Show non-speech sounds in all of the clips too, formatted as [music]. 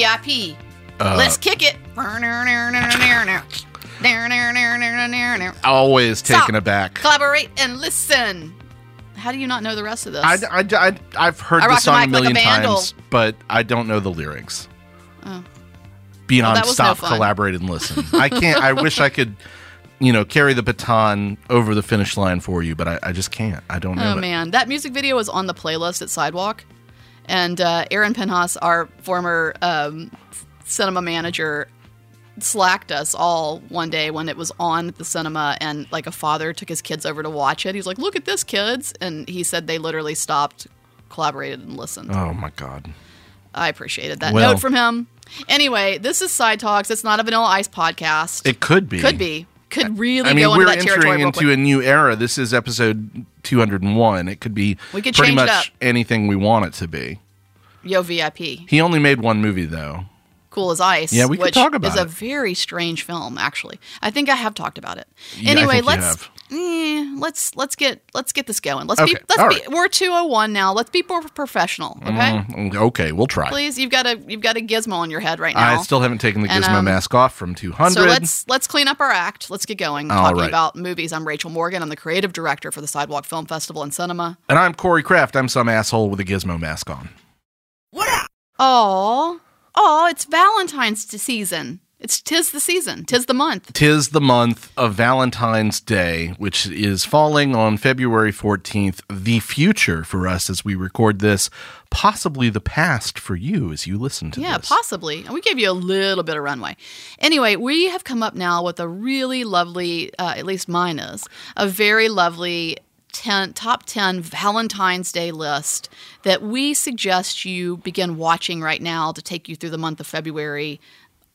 VIP. Uh, Let's kick it. [laughs] Always Stop. taken aback. Collaborate and listen. How do you not know the rest of this? I, I, I, have heard I the song a mic like a million times, but I don't know the lyrics. Oh. Beyond Well, was no stop, collaborate, and listen. [laughs] I can't. I wish I could, you know, carry the baton over the finish line for you, but I, I just can't. I don't know. Oh it. man, that music video was on the playlist at Sidewalk, and uh, Aaron Penhas, our former um, cinema manager, slacked us all one day when it was on at the cinema, and like a father took his kids over to watch it. He's like, "Look at this, kids!" And he said they literally stopped, collaborated, and listened. Oh my god. I appreciated that Well- note from him. Anyway, this is Side Talks. It's not a Vanilla Ice podcast. It could be. could be. Could really I mean, go we're into that territory entering real into quick. a new era. This is episode 201. It could be We could pretty change it much up. anything we want it to be. Yo VIP. He only made one movie though. Cool as Ice. Yeah, we could which talk about is a very strange film, actually. I think I have talked about it. Yeah, I anyway, think let's have. eh, let's let's get let's get this going. Let's Okay, be let's all be right. we're two oh one now. Let's be more professional, okay? Mm, okay, we'll try. Please, you've got a you've got a gizmo on your head right now. I still haven't taken the And, gizmo um, mask off from 200. so let's let's clean up our act. Let's get going. All talking right. about movies. I'm Rachel Morgan. I'm the creative director for the Sidewalk Film Festival and Cinema. and I'm Corey Kraft. I'm some asshole with a gizmo mask on. What? Oh, oh, it's Valentine's season. It's tis the season. Tis the month. Tis the month of Valentine's Day, which is falling on February 14th. The future for us as we record this, possibly the past for you as you listen to Yeah, this. Yeah, possibly. And we gave you a little bit of runway. Anyway, we have come up now with a really lovely, uh, at least mine is, a very lovely 10, top 10 Valentine's Day list that we suggest you begin watching right now to take you through the month of February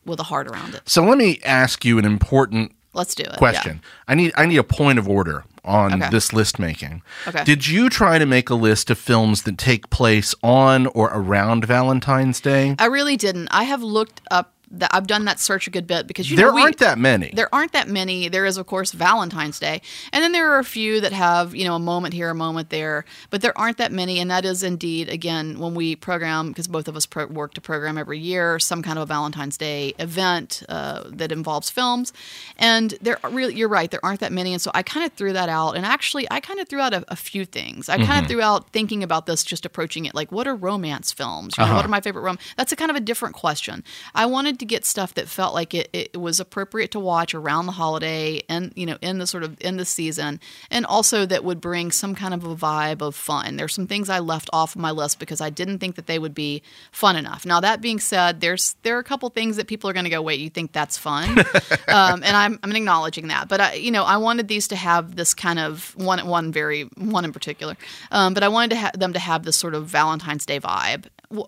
with a heart around it. so let me ask you an important Let's do it. question. I need I need a point of order on Okay. this list making. Okay. Did you try to make a list of films that take place on or around Valentine's Day? I really didn't. I have looked up that I've done that search a good bit because you there know we, aren't that many. There aren't that many. There is, of course, Valentine's Day, and then there are a few that have you know a moment here, a moment there, but there aren't that many. And that is indeed, again, when we program because both of us pro- work to program every year some kind of a Valentine's Day event uh, that involves films, and there are really you're right, there aren't that many. And so I kind of threw that out, and actually I kind of threw out a, a few things. I kind of threw out thinking about this, just approaching it like, what are romance films? You know, What are my favorite rom? That's a kind of a different question. I wanted to get stuff that felt like it, it was appropriate to watch around the holiday and you know in the sort of in the season, and also that would bring some kind of a vibe of fun. There's some things I left off of my list because I didn't think that they would be fun enough. Now that being said, there's there are a couple things that people are going to go, wait, you think that's fun? [laughs] um, and I'm I'm acknowledging that, but I you know I wanted these to have this kind of one one very one in particular, um, but I wanted to ha- them to have this sort of Valentine's Day vibe.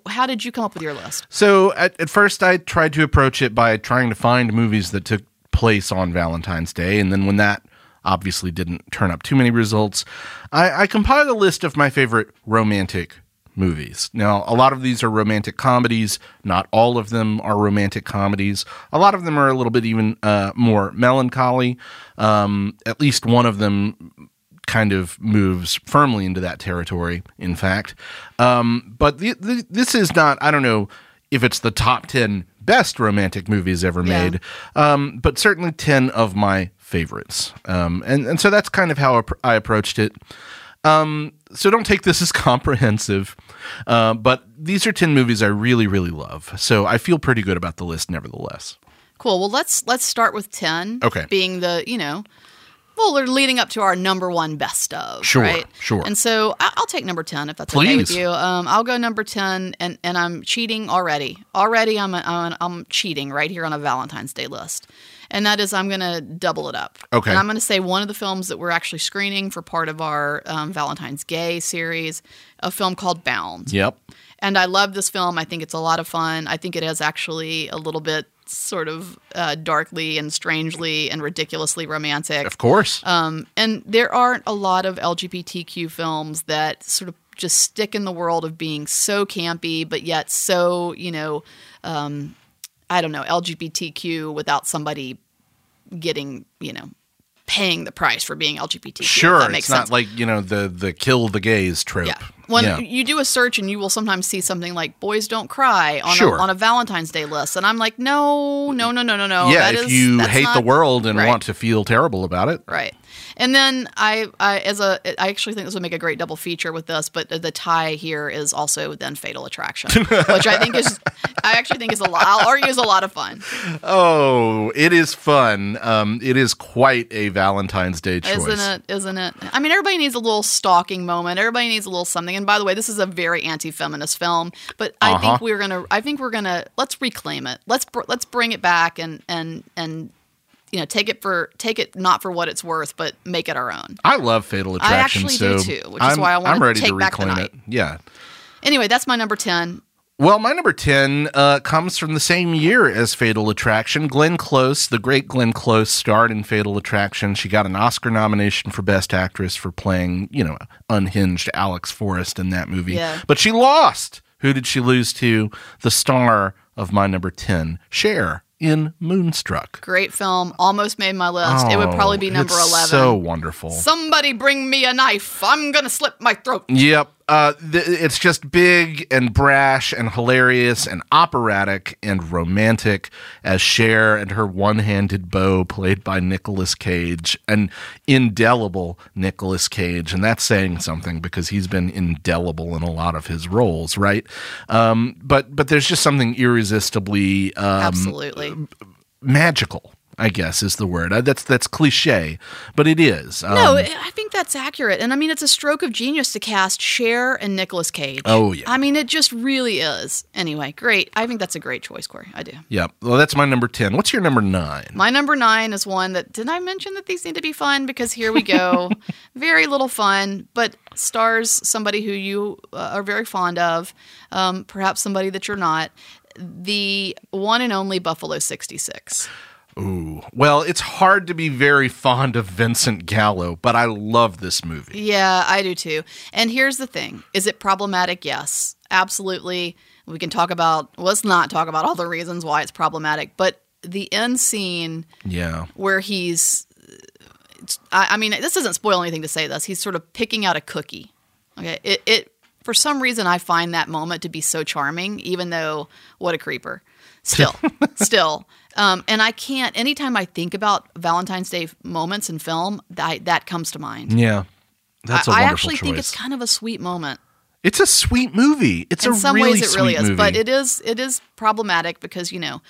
How did you come up with your list? So at, at first, I tried to approach it by trying to find movies that took place on Valentine's Day, and then when that obviously didn't turn up too many results, I, I compiled a list of my favorite romantic movies. Now, a lot of these are romantic comedies. Not all of them are romantic comedies. A lot of them are a little bit even uh, more melancholy. Um, at least one of them kind of moves firmly into that territory, in fact. Um, but the, the, this is not, I don't know if it's the top 10 best romantic movies ever Yeah. made, um, but certainly 10 of my favorites. Um, and, and so that's kind of how I approached it. Um, so don't take this as [laughs] comprehensive, uh, but these are 10 movies I really, really love. So I feel pretty good about the list nevertheless. Cool. Well, let's let's start with ten. Okay. Being the you know, well, we're leading up to our number one best of. Sure, Right. sure. And so I- I'll take number ten if that's okay with you. Um, I'll go number ten, and and I'm cheating already. Already, I'm I'm, I'm cheating right here on a Valentine's Day list. And that is, I'm going to double it up. Okay. And I'm going to say one of the films that we're actually screening for part of our um, Valentine's Gay series, a film called Bound. Yep. And I love this film. I think it's a lot of fun. I think it is actually a little bit sort of uh, darkly and strangely and ridiculously romantic. Of course. Um, and there aren't a lot of LGBTQ films that sort of just stick in the world of being so campy, but yet so, you know, um, I don't know, LGBTQ without somebody getting, you know, paying the price for being LGBT. Sure, that makes it's not sense. like you know the the kill the gays trope. Yeah. When Yeah. you do a search and you will sometimes see something like "boys don't cry" on, Sure. a, on a Valentine's Day list, and I'm like, no, no, no, no, no, no. yeah, that if is- you hate the world and right. want to feel terrible about it, Right. And then I, I, as a, I actually think this would make a great double feature with this, but the tie here is also then Fatal Attraction, [laughs] which I think is, I actually think is a lot. I'll argue is a lot of fun, oh, it is fun. Um, it is quite a Valentine's Day choice. isn't it? Isn't it? I mean, everybody needs a little stalking moment. Everybody needs a little something. And by the way, this is a very anti-feminist film, but I Uh-huh. think we're gonna, I think we're gonna let's reclaim it. Let's br- let's bring it back and and and you know take it for take it not for what it's worth, but make it our own. I love Fatal Attraction. I actually so do too, which is I'm, why I take to back the night. it. Yeah. Anyway, that's my number ten. Well, my number 10 uh, comes from the same year as Fatal Attraction. Glenn Close, the great Glenn Close, starred in Fatal Attraction. She got an Oscar nomination for Best Actress for playing, you know, unhinged Alex Forrest in that movie. Yeah. But she lost. Who did she lose to? The star of my number 10, Cher, in Moonstruck. Great film. Almost made my list. it would probably be Oh, number it's 11. So wonderful. Somebody bring me a knife. I'm going to slit my throat. Yep. Uh, th- it's just big and brash and hilarious and operatic and romantic as Cher and her one-handed beau played by Nicolas Cage, an indelible Nicolas Cage, and that's saying something because he's been indelible in a lot of his roles, right? Um, but but there's just something irresistibly um, Absolutely. magical. I guess is the word. Uh, That's that's cliche, but it is. Um, no, I think that's accurate. And I mean, it's a stroke of genius to cast Cher and Nicolas Cage. Oh, yeah. I mean, it just really is. Anyway, great. I think that's a great choice, Corey. I do. yeah. Well, that's my number ten. What's your number nine? My number nine is one that did I mention that these need to be fun? Because here we go. [laughs] very little fun, but stars somebody who you uh, are very fond of, um, perhaps somebody that you're not. The one and only Buffalo 66. Ooh. Well, it's hard to be very fond of Vincent Gallo, but I love this movie. Yeah, I do too. And here's the thing is it problematic? Yes, absolutely. We can talk about, well, let's not talk about all the reasons why it's problematic, but the end scene Yeah. where he's I, I mean this doesn't spoil anything to say this he's sort of picking out a cookie okay it, it for some reason i find that moment to be so charming even though what a creeper still [laughs] still um, and i can't anytime i think about valentine's day moments in film that, that comes to mind Yeah. That's a I, I actually choice. think it's kind of a sweet moment It's a sweet movie. It's in a some really ways it really is movie. but it is it is problematic because you know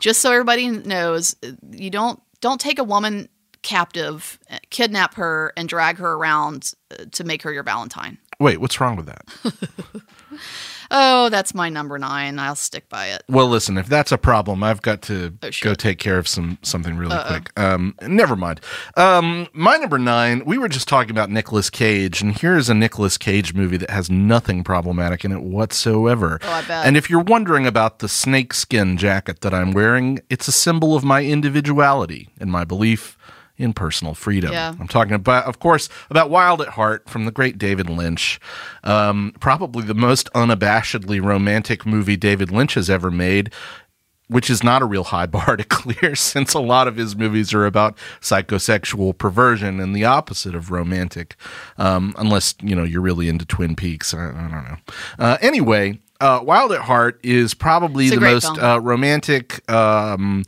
just so everybody knows you don't don't take a woman captive kidnap her and drag her around uh, to make her your valentine Wait, what's wrong with that? [laughs] oh that's my number nine i'll stick by it well, listen, if that's a problem, I've got to Oh, go take care of some something really quick. Um, never mind. Um, my number nine. We were just talking about Nicolas Cage, and here's a Nicolas Cage movie that has nothing problematic in it whatsoever. Oh, I bet. And if you're wondering about the snakeskin jacket that I'm wearing, it's a symbol of my individuality and my belief in personal freedom. Yeah. I'm talking about, of course, about Wild at Heart from the great David Lynch. Um, probably the most unabashedly romantic movie David Lynch has ever made. Which is not a real high [laughs] bar to clear, since a lot of his movies are about psychosexual perversion and the opposite of romantic. Um, unless you know you're really into Twin Peaks, I, I don't know. Uh, anyway, uh, Wild at Heart is probably the most uh, romantic, um,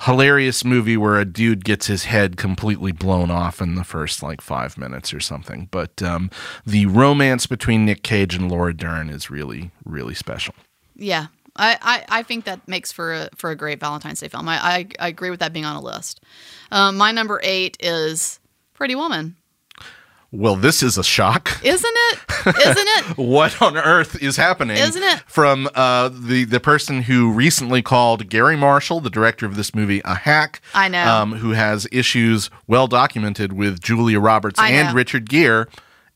hilarious movie where a dude gets his head completely blown off in the first like five minutes or something. But um, the romance between Nick Cage and Laura Dern is really, really special. yeah I, I, I think that makes for a for a great Valentine's Day film. I, I, I agree with that being on a list. Um, my number eight is Pretty Woman. Well, this is a shock. Isn't it? Isn't it? [laughs] What on earth is happening? Isn't it? From uh, the the person who recently called Garry Marshall, the director of this movie, a hack. I know. Um, who has issues well documented with Julia Roberts I and know. Richard Gere,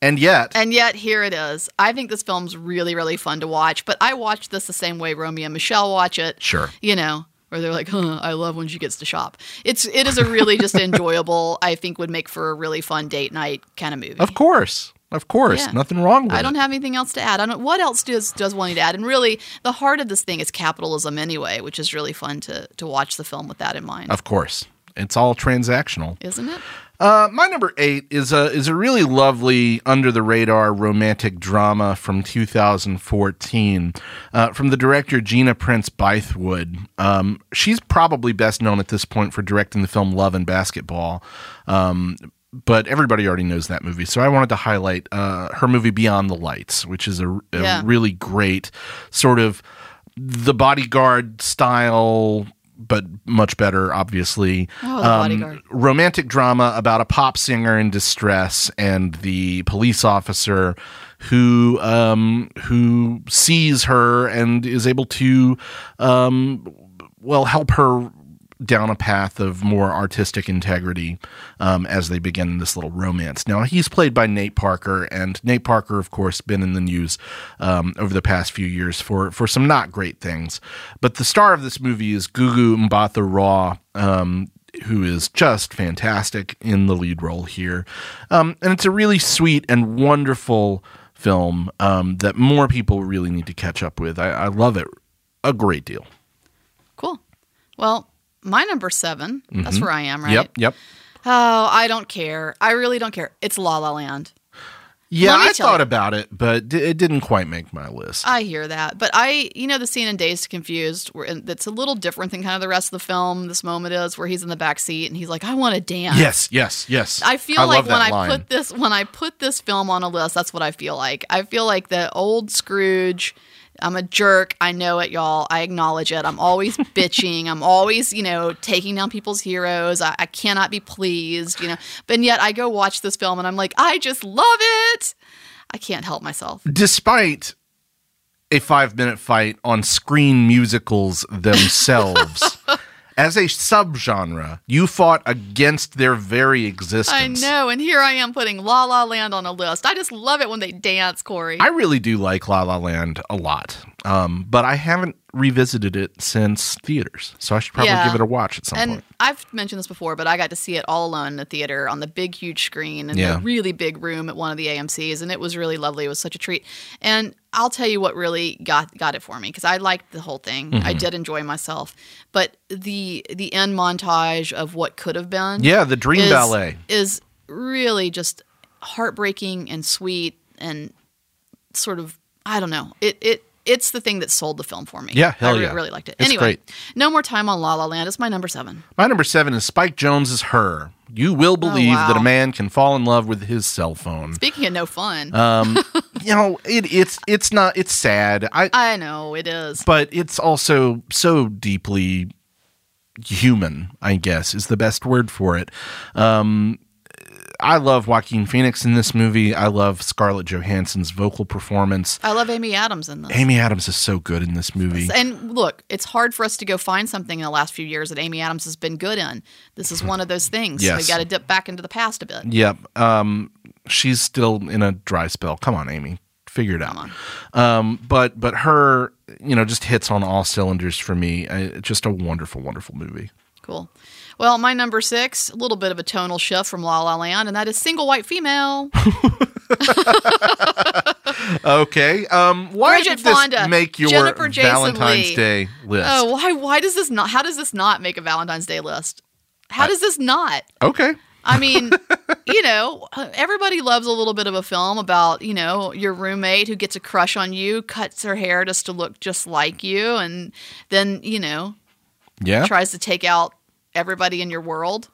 and yet And yet here it is. I think this film's really, really fun to watch. But I watched this the same way Romy and Michele watch it. Sure. You know, where they're like, huh, I love when she gets to shop. It's it is a really just [laughs] enjoyable, I think would make for a really fun date night kind of movie. Of course. Of course. Yeah. Nothing wrong with it. I don't have anything else to add. I don't what else does does one need to add? And really the heart of this thing is capitalism anyway, which is really fun to to watch the film with that in mind. Of course. It's all transactional. Isn't it? Uh, my number eight is a is a really lovely under the radar romantic drama from 2014 uh, from the director Gina Prince Bythewood. Um, she's probably best known at this point for directing the film Love and Basketball. Um, but everybody already knows that movie. So I wanted to highlight uh, her movie Beyond the Lights, which is a, a Yeah. really great sort of the bodyguard style, but much better, obviously. Oh, The Bodyguard. Romantic drama about a pop singer in distress and the police officer who um, who sees her and is able to um, well help her down a path of more artistic integrity um, as they begin this little romance. Now he's played by Nate Parker, and Nate Parker, of course, been in the news um, over the past few years for for some not great things. But the star of this movie is Gugu Mbatha Raw. Um, who is just fantastic in the lead role here. Um, and it's a really sweet and wonderful film um, that more people really need to catch up with. I, I love it a great deal. Cool. Well, my number 7 that's where I am, right? Mm-hmm. Yep, yep. Oh, I don't care. I really don't care. It's La La Land. Yeah, I thought you. about it, but d- it didn't quite make my list. I hear that, but I, you know, the scene in Dazed and Confused, where that's a little different than kind of the rest of the film. This moment is where he's in the back seat and he's like, "I want to dance." yes, yes, yes. I feel love like when I line. put this when I put this film on a list, that's what I feel like. I feel like the old Scrooge. I'm a jerk. I know it, y'all. I acknowledge it. I'm always [laughs] bitching. I'm always, you know, taking down people's heroes. I, I cannot be pleased, you know. But yet I go watch this film and I'm like, I just love it. I can't help myself. despite a five minute fight on screen musicals themselves, [laughs] as a subgenre, you fought against their very existence. I know, and here I am putting La La Land on a list. I just love it when they dance, Corey. I really do like La La Land a lot, um, but I haven't revisited it since theaters, so I should probably Yeah. give it a watch at some and point. I've mentioned this before, but I got to see it all alone in the theater on the big, huge screen in Yeah. the really big room at one of the AMC's, and it was really lovely. It was such a treat. And I'll tell you what really got got it for me because I liked the whole thing. Mm-hmm. I did enjoy myself, but the the end montage of what could have been, Yeah, the Dream is, Ballet. is really just heartbreaking and sweet and sort of I don't know. It it it's the thing that sold the film for me. Yeah, hell I yeah. really liked it. It's anyway, great. no more time on La La Land. It's my number seven. My number seven is Spike Jonze Jonze's Her. You will believe Oh, wow. that a man can fall in love with his cell phone. Speaking of no fun, Um, [laughs] you know, it, it's it's not it's sad. I I know it is. but it's also so deeply human i guess is the best word for it um i love joaquin phoenix in this movie i love scarlett johansson's vocal performance I love Amy Adams in this. amy adams is so good in this movie And look, it's hard for us to go find something in the last few years that Amy Adams has been good in. This is one of those things. Yes. We got to dip back into the past a bit. yep um she's still in a dry spell come on amy figure it out Come um but but her you know just hits on all cylinders for me uh, just a wonderful wonderful movie Cool. Well, my number six, a little bit of a tonal shift from La La Land, and that is single white female. [laughs] Okay. Um, why Bridget did this Fonda, make your Jennifer Valentine's. Day list? Oh, why? Why does this not? How does this not make a Valentine's Day list? How does this not? Okay. I mean, [laughs] you know, everybody loves a little bit of a film about, you know, your roommate who gets a crush on you, cuts her hair just to look just like you, and then, you know, Yeah. tries to take out everybody in your world.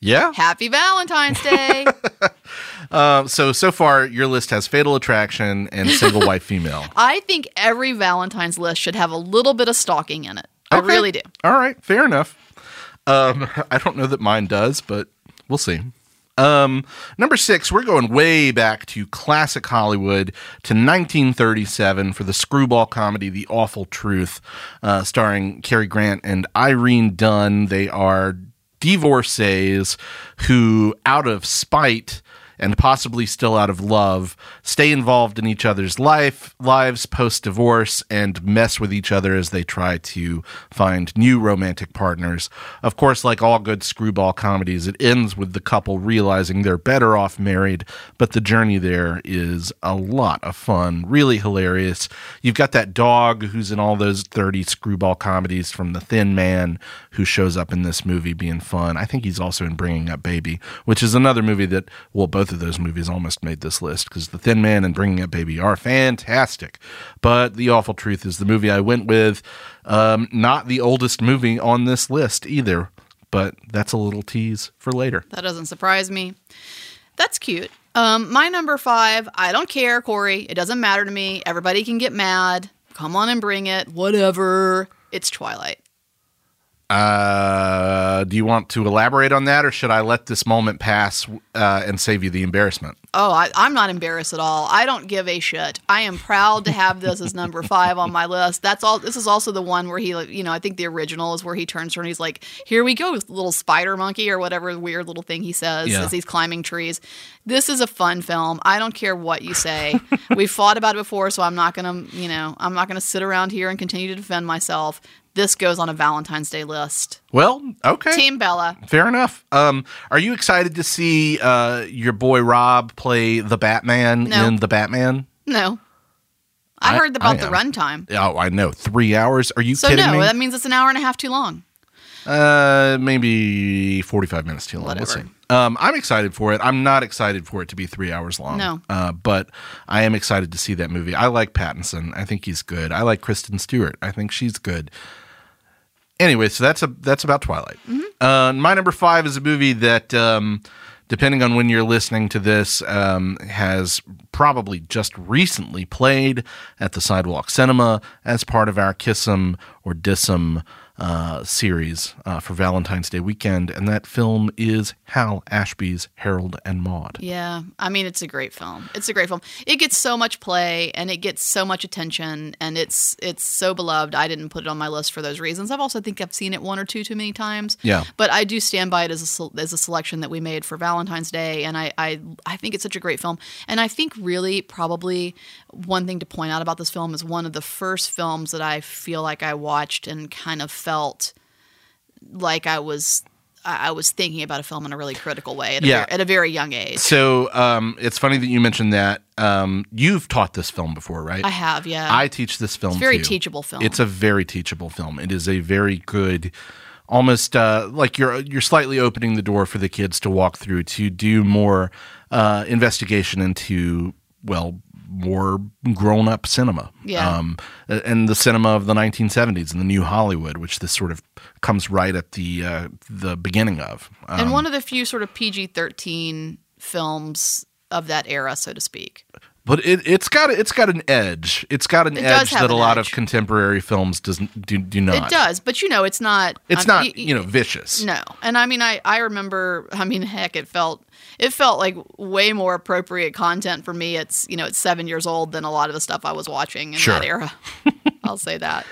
Yeah. Happy Valentine's Day. Uh, [laughs] so so far, your list has Fatal Attraction and Single White Female. [laughs] I think every Valentine's list should have a little bit of stalking in it. I Okay. really do. All right. Fair enough. Um, [laughs] I don't know that mine does, but we'll see. Um, number six, we're going way back to classic Hollywood to 1937 for the screwball comedy The Awful Truth, uh, starring Cary Grant and Irene Dunne. They are divorcees who, out of spite and possibly still out of love stay involved in each other's life lives post divorce and mess with each other as they try to find new romantic partners. Of course, like all good screwball comedies, it ends with the couple realizing they're better off married, but the journey there is a lot of fun, really hilarious. You've got that dog who's in all those 30 screwball comedies from The Thin Man who shows up in this movie being fun. I think he's also in Bringing Up Baby, which is another movie that, well, both of those movies almost made this list because The Thin Man and Bringing Up Baby are fantastic. But the awful truth is the movie I went with, um, not the oldest movie on this list either, but that's a little tease for later. That doesn't surprise me. That's cute. Um, my number five, I don't care, Corey. It doesn't matter to me. Everybody can get mad. Come on and bring it. Whatever. It's Twilight. Uh, do you want to elaborate on that, or should I let this moment pass uh, and save you the embarrassment? Oh, I, I'm not embarrassed at all. I don't give a shit. I am proud to have this as number five on my list. That's all. This is also the one where he, you know, I think the original is where he turns to her and he's like, "Here we go, little spider monkey" or whatever weird little thing he says Yeah. as he's climbing trees. This is a fun film. I don't care what you say. [laughs] We've fought about it before, so I'm not gonna, you know, I'm not gonna sit around here and continue to defend myself. This goes on a Valentine's Day list. Well, okay. Team Bella. Fair enough. Um, are you excited to see uh, your boy Rob play the Batman No. in the Batman? No. I, I- heard about I the runtime. Oh, I know. Three hours. Are you So kidding no, me? that means it's an hour and a half too long. Uh, maybe forty-five minutes too long. We'll Whatever. see. Um, I'm excited for it. I'm not excited for it to be three hours long. No. Uh, but I am excited to see that movie. I like Pattinson. I think he's good. I like Kristen Stewart. I think she's good. Anyway, so that's a that's about Twilight. Uh, my number five is a movie that, um, depending on when you're listening to this, um, has probably just recently played at the Sidewalk Cinema as part of our Kiss 'em or Diss 'em uh, series uh, for Valentine's Day weekend, and that film is Hal Ashby's Harold and Maude. Yeah, I mean it's a great film. It's a great film. It gets so much play and it gets so much attention and it's it's so beloved. I didn't put it on my list for those reasons. I've also think I've seen it one or two too many times. Yeah. but I do stand by it as a as a selection that we made for Valentine's Day, and I I I think it's such a great film. And I think really probably one thing to point out about this film is one of the first films that I feel like I watched and kind of felt like I was. I was thinking about a film in a really critical way at a, Yeah. ver- at a very young age. So um, it's funny that you mentioned that. Um, you've taught this film before, right? I have, yeah. I teach this film. it's a very too. teachable film. It's a very teachable film. It is a very good, almost uh, like you're you're slightly opening the door for the kids to walk through to do more uh, investigation into well more grown up cinema. Yeah. Um, and the cinema of the 1970s and the new Hollywood, which this sort of comes right at the uh, the beginning of. Um, and one of the few sort of PG thirteen films of that era, so to speak. But it, it's got it's got an edge. It's got an It edge that a lot edge. of contemporary films doesn't do, do not. It does, but you know, it's not. It's um, not y- y- you know vicious. No, and I mean, I I remember. I mean, heck, it felt it felt like way more appropriate content for me. It's you know, it's seven years old than a lot of the stuff I was watching in Sure. that era. [laughs] I'll say that.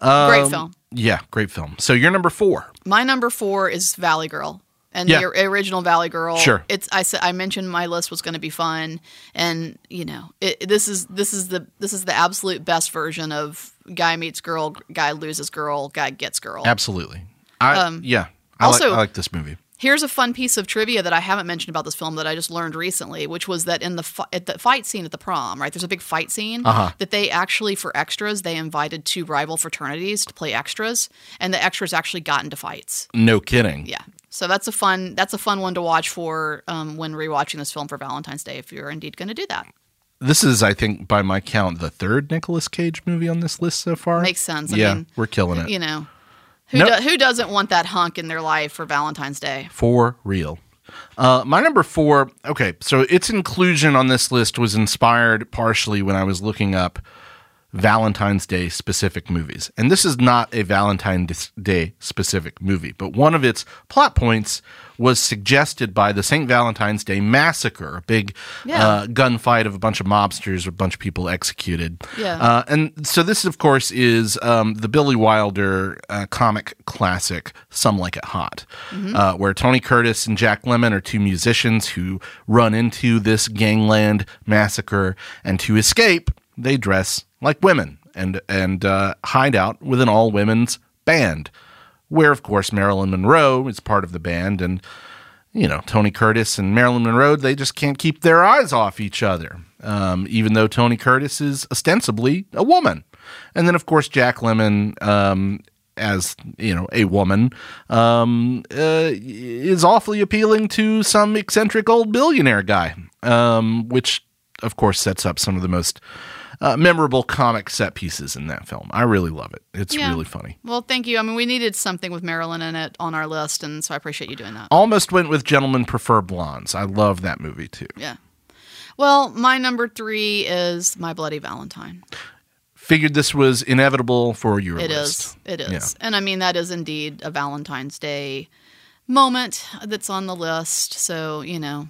Um, Great film. Yeah, great film. So you're number four. My number four is Valley Girl. And Yeah. the original Valley Girl. Sure. It's I said I mentioned my list was going to be fun, and you know it, this is this is the this is the absolute best version of guy meets girl, guy loses girl, guy gets girl. Absolutely. I yeah. I, Um, also- like, I like this movie. Here's a fun piece of trivia that I haven't mentioned about this film that I just learned recently, which was that in the fi- at the fight scene at the prom, right? There's a big fight scene Uh-huh. that they actually for extras they invited two rival fraternities to play extras, and the extras actually got into fights. No kidding. Yeah, so that's a fun that's a fun one to watch for um, when rewatching this film for Valentine's Day if you're indeed going to do that. This is, I think, by my count, the third Nicolas Cage movie on this list so far. Makes sense. I yeah, mean, we're killing it You know, who Nope. do, who doesn't want that hunk in their life for Valentine's Day? for real. Uh, my number four. Okay, so its inclusion on this list was inspired partially when I was looking up Valentine's Day specific movies. And this is not a Valentine's Day specific movie, but one of its plot points was suggested by the St. Valentine's Day Massacre, a big Yeah. uh, gunfight of a bunch of mobsters, a bunch of people executed. Yeah. Uh, and so this, of course, is um, the Billy Wilder uh, comic classic, Some Like It Hot, uh, where Tony Curtis and Jack Lemmon are two musicians who run into this gangland massacre, and to escape, they dress like women and and uh, hide out with an all women's band, where of course Marilyn Monroe is part of the band, and you know Tony Curtis and Marilyn Monroe they just can't keep their eyes off each other, um, even though Tony Curtis is ostensibly a woman, and then of course Jack Lemmon. Um, as you know, a woman um, uh, is awfully appealing to some eccentric old billionaire guy, um, which of course sets up some of the most uh, memorable comic set pieces in that film. I really love it. It's Yeah. really funny. Well, thank you. I mean, we needed something with Marilyn in it on our list, and so I appreciate you doing that. Almost went with Gentlemen Prefer Blondes. I love that movie too. Yeah. Well, my number three is My Bloody Valentine. Figured this was inevitable for your It list. is. It is. Yeah. And I mean, that is indeed a Valentine's Day moment that's on the list. So, you know, it.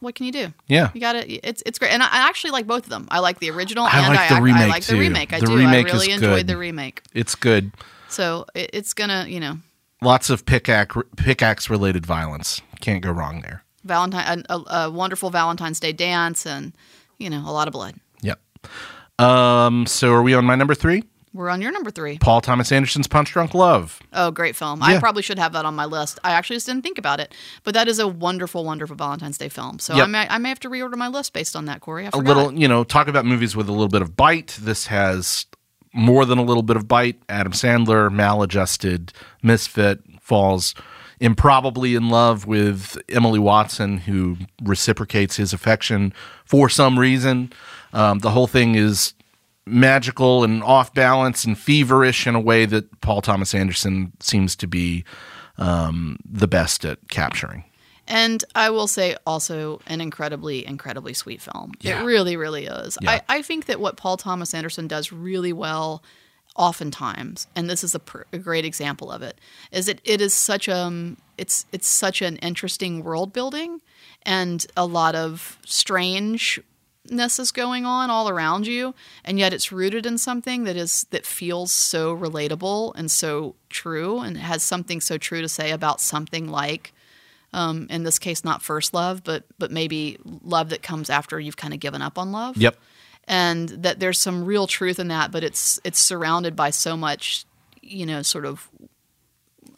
What can you do? Yeah. You got it. It's it's great, and I, I actually like both of them. I like the original, I and like I, the remake, I like the too. remake. I The do. remake I really enjoyed the remake. It's good. So it, it's gonna, you know, Lots of pickaxe pickaxe related violence. Can't go wrong there. Valentine, a, a, a wonderful Valentine's Day dance, and you know, a lot of blood. Yep. Um. So are we on my number three? We're on your number three. Paul Thomas Anderson's Punch Drunk Love. Oh, great film. Yeah. I probably should have that on my list. I actually just didn't think about it, but that is a wonderful, wonderful Valentine's Day film. So Yep. I may I may have to reorder my list based on that, Corey. I a little, you know, talk about movies with a little bit of bite. This has more than a little bit of bite. Adam Sandler, maladjusted, misfit, falls improbably in love with Emily Watson, who reciprocates his affection for some reason. Um, the whole thing is magical and off balance and feverish in a way that Paul Thomas Anderson seems to be um, the best at capturing. And I will say also an incredibly, incredibly sweet film. Yeah. It really, really is. Yeah. I, I think that what Paul Thomas Anderson does really well, oftentimes, and this is a, pr- a great example of it, is it is such a it's it's such an interesting world building and a lot of strangeness is going on all around you, and yet it's rooted in something that is that feels so relatable and so true, and has something so true to say about something like um, in this case not first love but but maybe love that comes after you've kind of given up on love Yep. and that there's some real truth in that but it's it's surrounded by so much you know sort of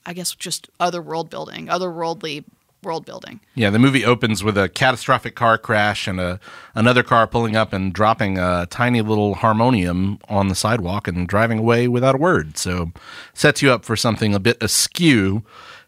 i guess just other world building otherworldly world building Yeah, the movie opens with a catastrophic car crash and a another car pulling up and dropping a tiny little harmonium on the sidewalk and driving away without a word. So sets you up for something a bit askew,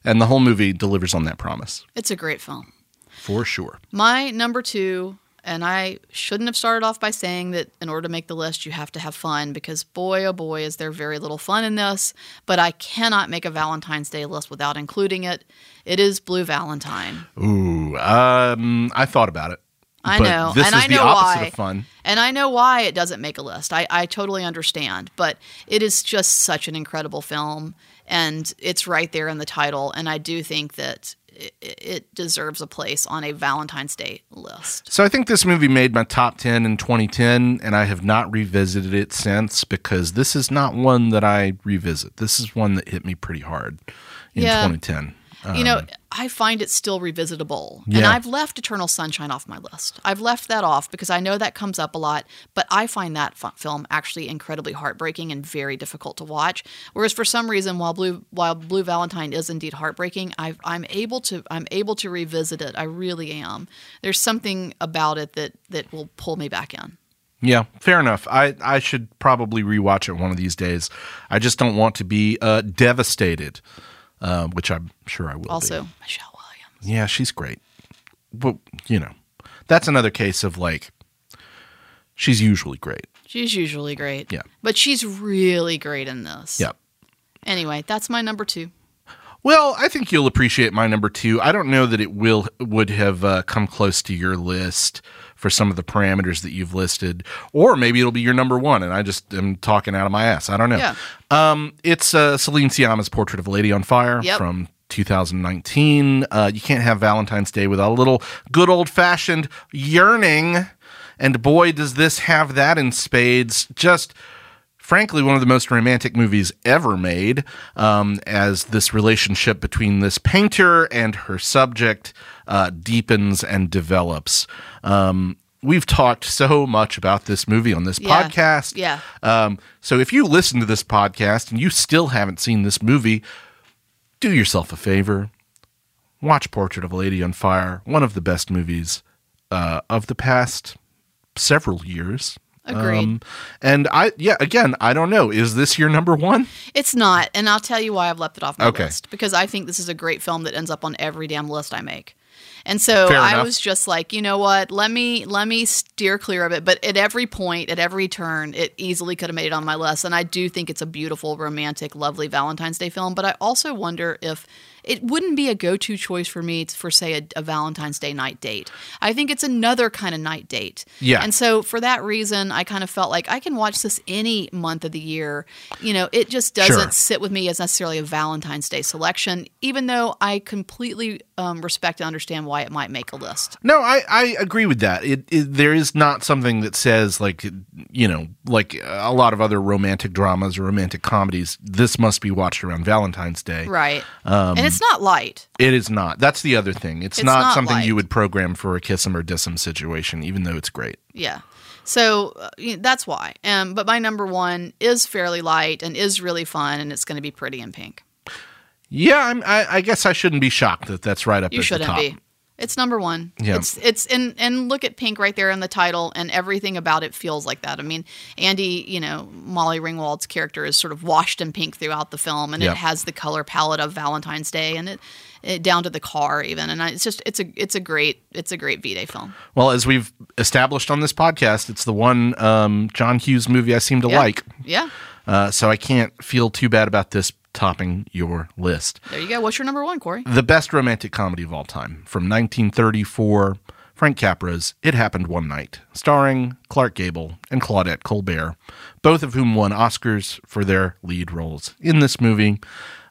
and the whole movie delivers on that promise it's a great film for sure. my number two and i shouldn't have started off by saying that in order to make the list you have to have fun because boy oh boy is there very little fun in this but i cannot make a valentine's day list without including it it is blue valentine Ooh, um, I thought about it. I know, This and is I the know opposite why. of fun. And I know why it doesn't make a list. I, I totally understand. But it is just such an incredible film. And it's right there in the title. And I do think that it, deserves a place on a Valentine's Day list. So I think this movie made my top 10 in 2010 and I have not revisited it since because this is not one that I revisit. This is one that hit me pretty hard in Yeah. 2010. You know, I find it still revisitable. And Um, I've left Eternal Sunshine off my list. I've left that off because I know that comes up a lot, but I find that film actually incredibly heartbreaking and very difficult to watch. Whereas for some reason while Blue while Blue Valentine is indeed heartbreaking, i I'm able to I'm able to revisit it. I really am. There's something about it that that will pull me back in. Yeah, fair enough. I, I should probably rewatch it one of these days. I just don't want to be uh, devastated, uh, which I'm sure I will. be. Also, Michelle Williams. yeah, she's great. But you know, that's another case of like, she's usually great. She's usually great. Yeah. But she's really great in this. Yeah. Anyway, that's my number 2. Well, I think you'll appreciate my number two. I don't know that it will would have uh, come close to your list for some of the parameters that you've listed, or maybe it'll be your number one, and I just am talking out of my ass. I don't know. Yeah. Um, it's uh, Celine Sciamma's Portrait of a Lady on Fire Yep. from 2019. Uh, you can't have Valentine's Day without a little good old fashioned yearning. And boy, does this have that in spades. Just frankly, one of the most romantic movies ever made, um, as this relationship between this painter and her subject uh, deepens and develops. Um, we've talked so much about this movie on this Yeah. podcast. Yeah. Um, so if you listen to this podcast and you still haven't seen this movie, do yourself a favor. Watch Portrait of a Lady on Fire, one of the best movies uh, of the past several years. Agreed. and I, yeah, again, I don't know. Is this your number one? It's not, and I'll tell you why I've left it off my Okay. list because I think this is a great film that ends up on every damn list I make. And so Fair I enough. was just like, you know what? Let me let me steer clear of it. But at every point, at every turn, it easily could have made it on my list. And I do think it's a beautiful, romantic, lovely Valentine's Day film. But I also wonder if it wouldn't be a go-to choice for me for say a, a Valentine's Day night date. I think it's another kind of night date. Yeah. And so for that reason, I kind of felt like I can watch this any month of the year. You know, it just doesn't Sure. sit with me as necessarily a Valentine's Day selection, even though I completely um, respect and understand why it might make a list. No, I, I agree with that. It, it there is not something that says like you know like a lot of other romantic dramas or romantic comedies. This must be watched around Valentine's Day. Right. and it's not light. It is not. That's the other thing. It's, It's not, not something you light. would program for a kiss 'em or diss 'em situation, even though it's great. Yeah. So uh, that's why. Um, but my number one is fairly light and is really fun, and it's going to be pretty in pink. Yeah, I'm, I, I guess I shouldn't be shocked that that's right up You at the shouldn't top. be. It's number one. Yeah. It's it's and and look at pink right there in the title, and everything about it feels like that. I mean, Andie, you know, Molly Ringwald's character is sort of washed in pink throughout the film, and Yeah. it has the color palette of Valentine's Day, and it, it down to the car even, and I, it's just it's a it's a great it's a great V Day film. Well, as we've established on this podcast, it's the one um, John Hughes movie I seem to Yeah. like. Yeah, Uh, so I can't feel too bad about this topping your list. there you go. What's your number one, Corey? The best romantic comedy of all time from 1934, Frank Capra's It Happened One Night, starring Clark Gable and Claudette Colbert, both of whom won Oscars for their lead roles in this movie.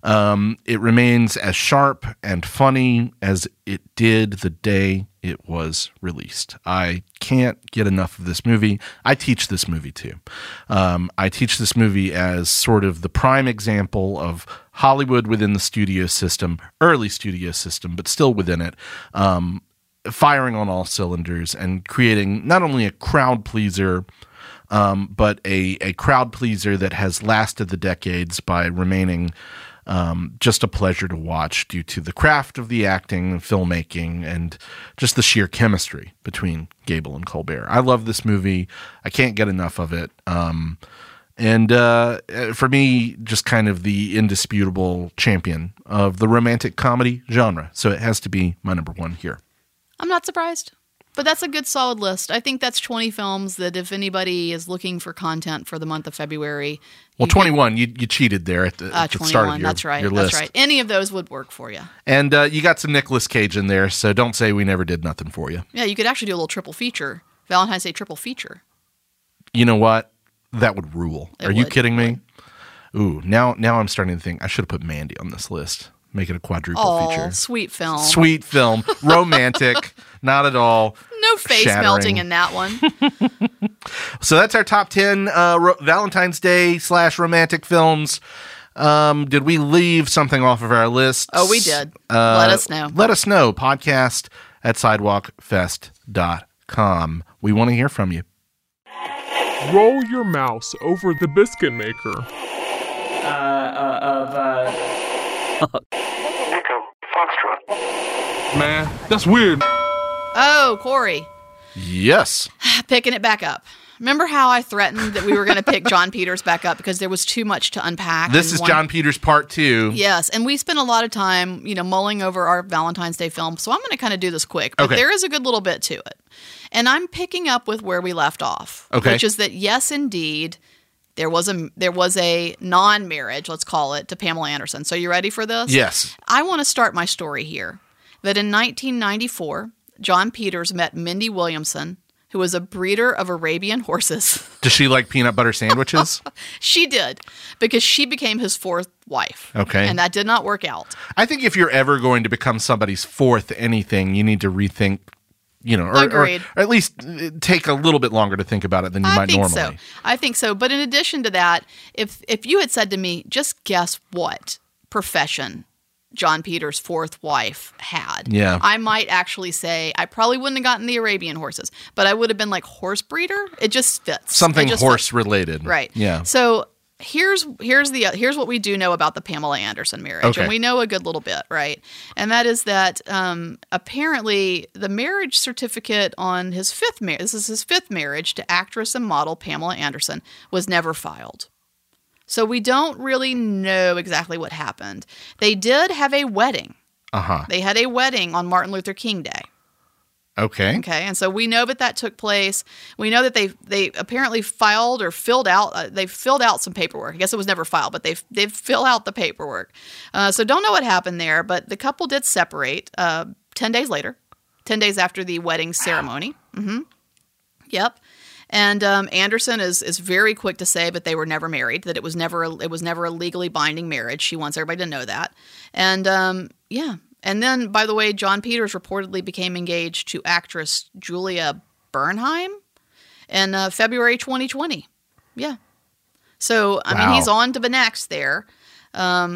Um, it remains as sharp and funny as it did the day it was released. I can't get enough of this movie. I teach this movie too. Um, I teach this movie as sort of the prime example of Hollywood within the studio system, early studio system, but still within it. Um, firing on all cylinders and creating not only a crowd pleaser um, but a, a crowd pleaser that has lasted the decades by remaining um, just a pleasure to watch due to the craft of the acting and filmmaking and just the sheer chemistry between Gable and Colbert. I love this movie. I can't get enough of it. Um, and uh, for me, just kind of the indisputable champion of the romantic comedy genre. So it has to be my number one here. I'm not surprised. But that's a good solid list. I think that's 20 films that if anybody is looking for content for the month of February, Well, you can- 21, you, you cheated there at the, uh, at the 21, start of your, that's right. your That's right. Any of those would work for you. And uh, you got some Nicolas Cage in there, so don't say we never did nothing for you. Yeah, you could actually do a little triple feature. Valentine's Day triple feature. You know what? That would rule. It Are you kidding me? Ooh, now now I'm starting to think I should have put Mandy on this list. Make it a quadruple Oh, feature. sweet film. Sweet film, romantic, [laughs] not at all. No face Shattering. melting in that one. [laughs] So that's our top ten uh, ro- Valentine's Day slash romantic films. Um, did we leave something off of our list? Oh, we did. Uh, Let us know. Let us know. Podcast at sidewalkfest.com. We want to hear from you. Roll your mouse over the biscuit maker. Uh, uh, Of Nico Foster. Man, that's weird. Oh, Corey, Yes. [sighs] picking it back up. Remember how I threatened that we were going to pick Jon [laughs] Peters back up because there was too much to unpack? This is one- Jon Peters part two. Yes, and we spent a lot of time, you know, mulling over our Valentine's Day film. So I'm going to kind of do this quick, but Okay. there is a good little bit to it. And I'm picking up with where we left off, Okay. which is that yes, indeed, there was a there was a non-marriage, let's call it, to Pamela Anderson. So you ready for this? Yes. I want to start my story here. That in 1994, Jon Peters met Mindy Williamson, who was a breeder of Arabian horses. [laughs] Does she like peanut butter sandwiches? [laughs] she did because she became his fourth wife. Okay. And that did not work out. I think if you're ever going to become somebody's fourth anything, you need to rethink, you know, or, or, at least uh, take a little bit longer to think about it than you I might think normally. so. I think so. But in addition to that, if if you had said to me, just guess what profession Jon Peter's fourth wife had, Yeah. I might actually say I probably wouldn't have gotten the Arabian horses, but I would have been like horse breeder. It just fits. Something just horse fits. related. right? Yeah. So here's here's the here's what we do know about the Pamela Anderson marriage, Okay. and we know a good little bit, right? And that is that um, apparently the marriage certificate on his fifth marriage, this is his fifth marriage to actress and model Pamela Anderson, was never filed. So we don't really know exactly what happened. They did have a wedding. Uh huh. They had a wedding on Martin Luther King Day. Okay. Okay, and so we know that that took place. We know that they they apparently filed or filled out. Uh, they filled out some paperwork. I guess it was never filed, but they they fill out the paperwork. Uh, so don't know what happened there, but the couple did separate uh, ten days later, ten days after the wedding ceremony. hmm Yep. And um, Anderson is is very quick to say that they were never married. That it was never a, it was never a legally binding marriage. She wants everybody to know that. And um, yeah. And then, by the way, Jon Peters reportedly became engaged to actress Julia Bernheim in uh, February 2020. Yeah. So I mean, he's on to the next there.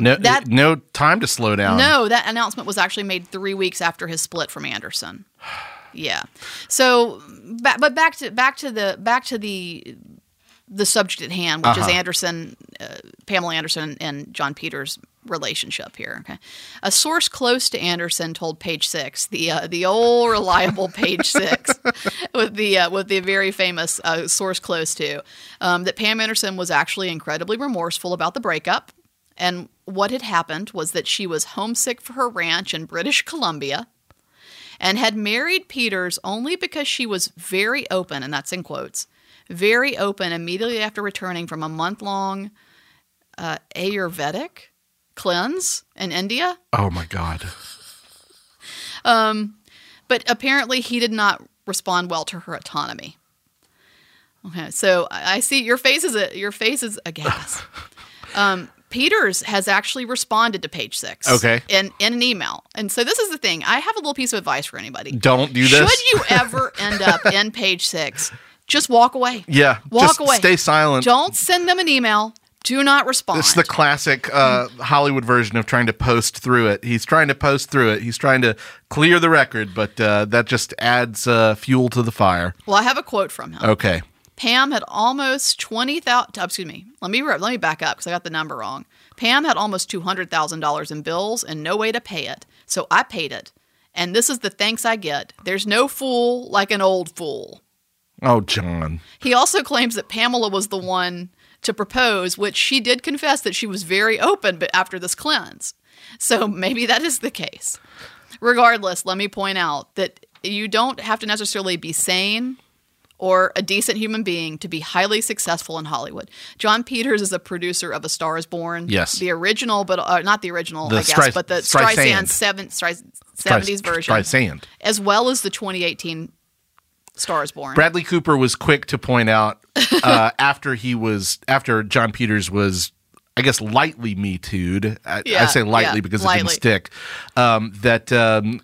No, that- no time to slow down. No, that announcement was actually made three weeks after his split from Anderson. [sighs] [sighs] [sighs] Yeah. So, ba- but back to back to the back to the the subject at hand, which is Uh-huh. Anderson, uh, Pamela Anderson, and Jon Peters' relationship here. Okay, a source close to Anderson told Page Six, the uh, the old reliable Page Six, [laughs] with the uh, with the very famous uh, source close to, um, that Pam Anderson was actually incredibly remorseful about the breakup. And what had happened was that she was homesick for her ranch in British Columbia and had married Peters only because she was very open, and that's in quotes, very open immediately after returning from a month long uh, Ayurvedic cleanse in India. Oh my God. But apparently he did not respond well to her autonomy. Okay, so I I see your face is a, your face is aghast. [laughs] um, Peters has actually responded to page six. Okay. In in an email. And so this is the thing. I have a little piece of advice for anybody. Don't do this. Should you ever end up [laughs] in page six, just walk away. Yeah. Walk just away. Stay silent. Don't send them an email. Do not respond. It's the classic uh, Hollywood version of trying to post through it. He's trying to post through it. He's trying to clear the record, but uh, that just adds uh, fuel to the fire. well, I have a quote from him. Okay. Pam had almost twenty thousand. Excuse me. Let me let me back up because I got the number wrong. Pam had almost two hundred thousand dollars in bills and no way to pay it, so I paid it. And this is the thanks I get. There's no fool like an old fool. Oh, Jon. He also claims that Pamela was the one to propose, which she did confess that she was very open, but after this cleanse. So maybe that is the case. Regardless, let me point out that you don't have to necessarily be sane or a decent human being to be highly successful in Hollywood. Jon Peters is a producer of A Star Is Born. Yes. The original, but uh, not the original, The I guess, Stry- but the Streisand. Streisand, seven, Stry- 70s version, Try sand. as well as the 2018 Star Is Born. Bradley Cooper was quick to point out [laughs] uh, after he was after Jon Peters was. I guess lightly me too'd. I, I say lightly yeah, because it didn't stick. Um, that um,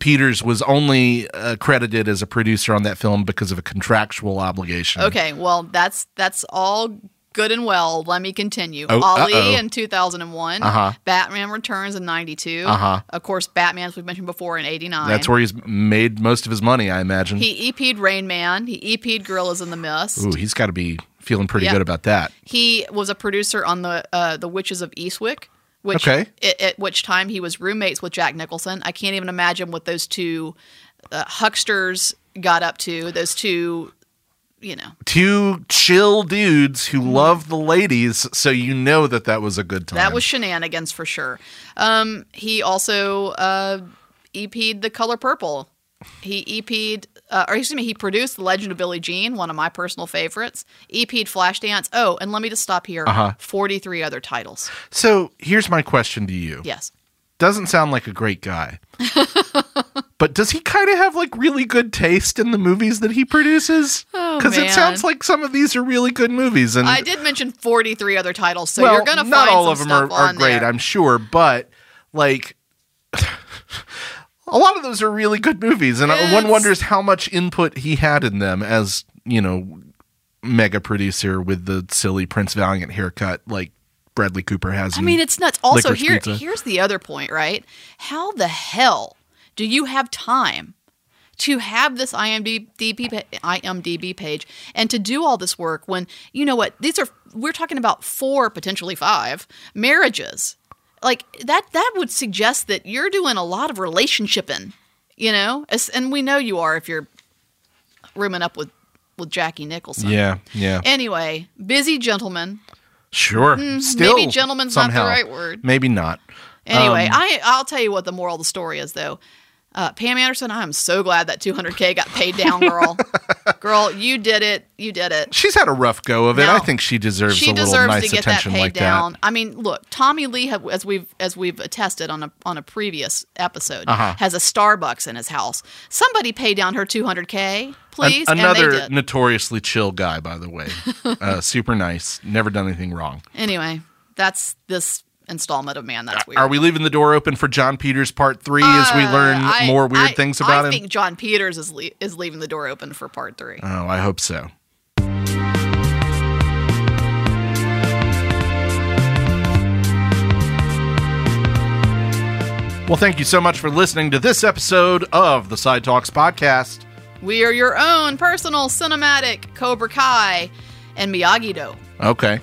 Peters was only uh, credited as a producer on that film because of a contractual obligation. Okay, well that's that's all good and well. Let me continue. Oh, Ali uh-oh. in 2001, Uh-huh. Batman Returns in 92. Uh-huh. Of course, Batman, as we've mentioned before, in 89. That's where he's made most of his money, I imagine. he EP'd Rain Man. He EP'd Gorillas in the Mist. Ooh, he's got to be feeling pretty Yeah. good about that. He was a producer on the uh, the Witches of Eastwick. Which Okay. at, at which time he was roommates with Jack Nicholson. I can't even imagine what those two uh, hucksters got up to. Those two, you know, Two chill dudes who love the ladies, so you know that that was a good time. That was shenanigans for sure. Um, he also uh, EP'd The Color Purple. He EP'd, uh, or excuse me, he produced The Legend of Billie Jean, one of my personal favorites. EP'd Flashdance. Oh, and let me just stop here. Uh-huh. 43 other titles. so here's my question to you. Yes. Doesn't sound like a great guy. [laughs] but does he kind of have like really good taste in the movies that he produces? Oh, Because it sounds like some of these are really good movies, and I did mention 43 other titles, so well, you're going to find not all of them are, are great, there. I'm sure, but like. A lot of those are really good movies, and one wonders how much input he had in them as, you know, mega producer with the silly Prince Valiant haircut like Bradley Cooper has. I mean, it's nuts. Also, here Pizza. here's the other point, right? How the hell do you have time to have this IMDb IMDb page and to do all this work when you know what these are? We're talking about four, potentially five marriages. Like that. That would suggest that you're doing a lot of relationshiping. You know, As, and we know you are if you're rooming up with with Jackie Nicholson. yeah, yeah. Anyway, busy gentleman. Sure. Still, Mm, maybe gentleman's not the right word. Maybe not. Anyway, Um, I I'll tell you what the moral of the story is though. Uh, Pam Anderson, I am so glad that 200k got paid down, girl. [laughs] girl, you did it. You did it. She's had a rough go of it. No. I think she deserves She a little deserves nice to get that paid like down. that. I mean, look, Tommy Lee, have, as we've as we've attested on a on a previous episode, Uh-huh. has a Starbucks in his house. Somebody pay down her 200k, please. An- another notoriously chill guy, by the way. [laughs] uh, super nice. Never done anything wrong. anyway, that's this installment of Man. That's weird. Are we leaving the door open for Jon Peters Part Three as we learn Uh, I- more weird I- things about I him? I think Jon Peters is le- is leaving the door open for part three. oh, I hope so. Well, thank you so much for listening to this episode of the Side Talks podcast. We are your own personal cinematic Cobra Kai and Miyagi-Do. Okay,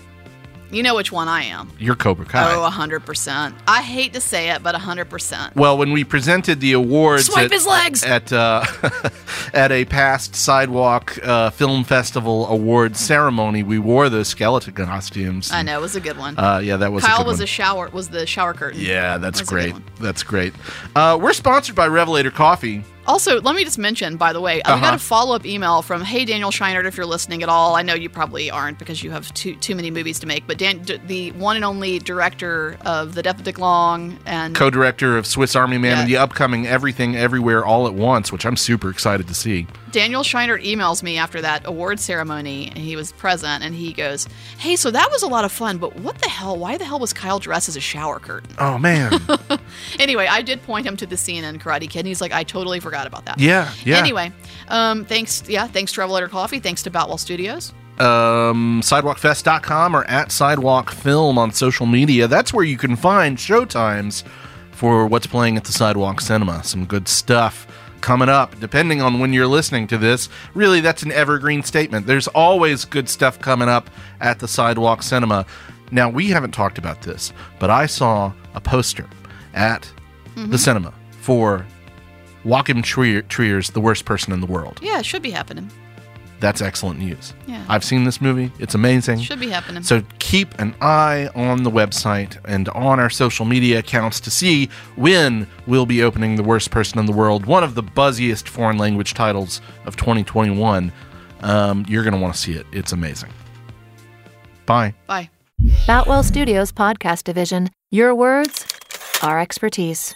You know which one I am. you're Cobra Kai. Oh, 100%. I hate to say it, but 100%. Well, when we presented the awards Swipe at, his legs! at uh, [laughs] at a past sidewalk uh, film festival award ceremony, we wore those skeleton costumes. I know, it was a good one. Uh, yeah, that was a Kyle good was one. a shower was the shower curtain. yeah, that's That a great. That's great. Uh, we're sponsored by Revelator Coffee. Also, let me just mention, by the way, I Uh-huh. got a follow up email from Hey Daniel Scheinert if you're listening at all. I know you probably aren't because you have too too many movies to make, but Dan, d- the one and only director of The Death of Dick Long and Co-director of Swiss Army Man Yeah. and the upcoming Everything Everywhere All at Once, which I'm super excited to see. Daniel Scheinert emails me after that award ceremony, and he was present, and he goes, "Hey, so that was a lot of fun, but what the hell? Why the hell was Kyle dressed as a shower curtain?" Oh man, [laughs] anyway, I did point him to the scene in Karate Kid, and he's like, "I totally forgot about that." yeah, yeah. Anyway, um, thanks, yeah, thanks to Revelator Coffee, thanks to Boutwell Studios. um, sidewalkfest.com or at sidewalk film on social media. That's where you can find showtimes for what's playing at the sidewalk cinema. Some good stuff coming up, depending on when you're listening to this. Really, that's an evergreen statement. There's always good stuff coming up at the sidewalk cinema. Now, we haven't talked about this, but I saw a poster at the mm-hmm. cinema for Joachim Trier, Trier's The Worst Person in the World. Yeah, it should be happening. That's excellent news. Yeah. I've seen this movie. It's amazing. Should be happening. So keep an eye on the website and on our social media accounts to see when we'll be opening The Worst Person in the World, one of the buzziest foreign language titles of 2021. Um, you're going to want to see it. It's amazing. Bye. Bye. Boutwell Studios Podcast Division. Your words, our expertise.